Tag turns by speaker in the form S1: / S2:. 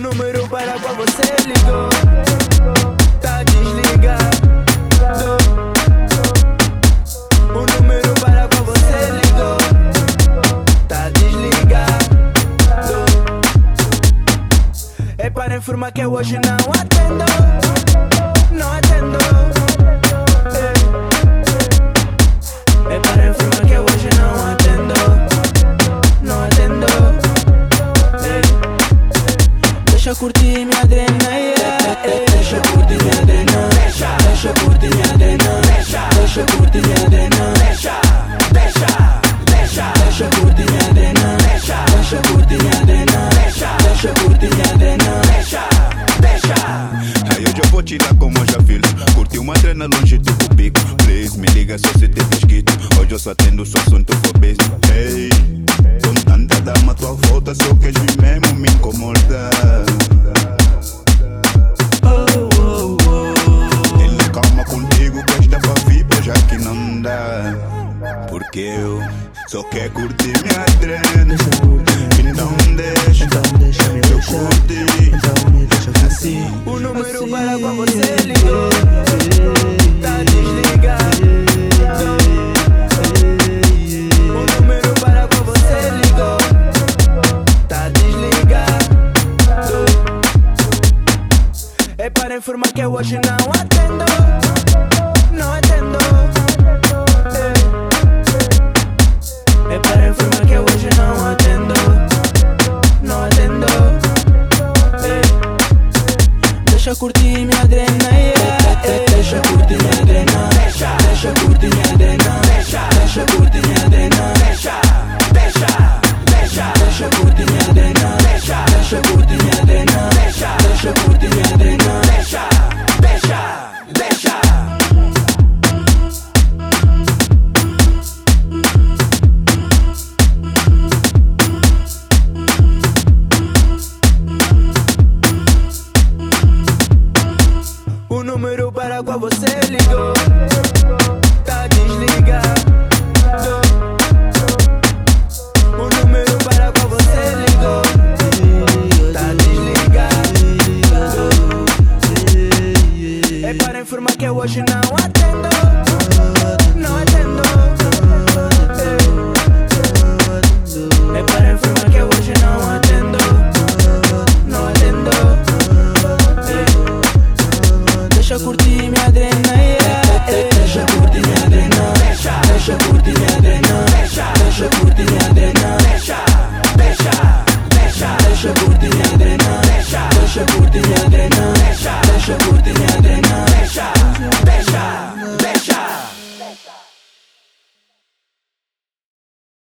S1: número para qual você ligou. Tá desligado. O número para qual você ligou. Tá desligado. É para informar que eu hoje não atendo.
S2: Dar como eu já. Curti uma trena longe do cubico. Please, me liga só se te escrito. Hoje eu só atendo só assunto for business. Hey, com tanta dama à tua volta, só queres vir mesmo me incomodar. Ele calma contigo que esta pra já que não dá. Porque eu só quero curtir minha trena.
S1: Você é ligou, tá desligado. O número para com você é ligou, tá desligado. É para informar que eu hoje não atendo. Não atendo. É para informar que eu hoje não atendo. Não atendo. Deixa curtir O número para qual você ligou. Tá desligado. O número para qual você ligou. Tá desligado. É para informar que hoje não atendo. Não atendo живут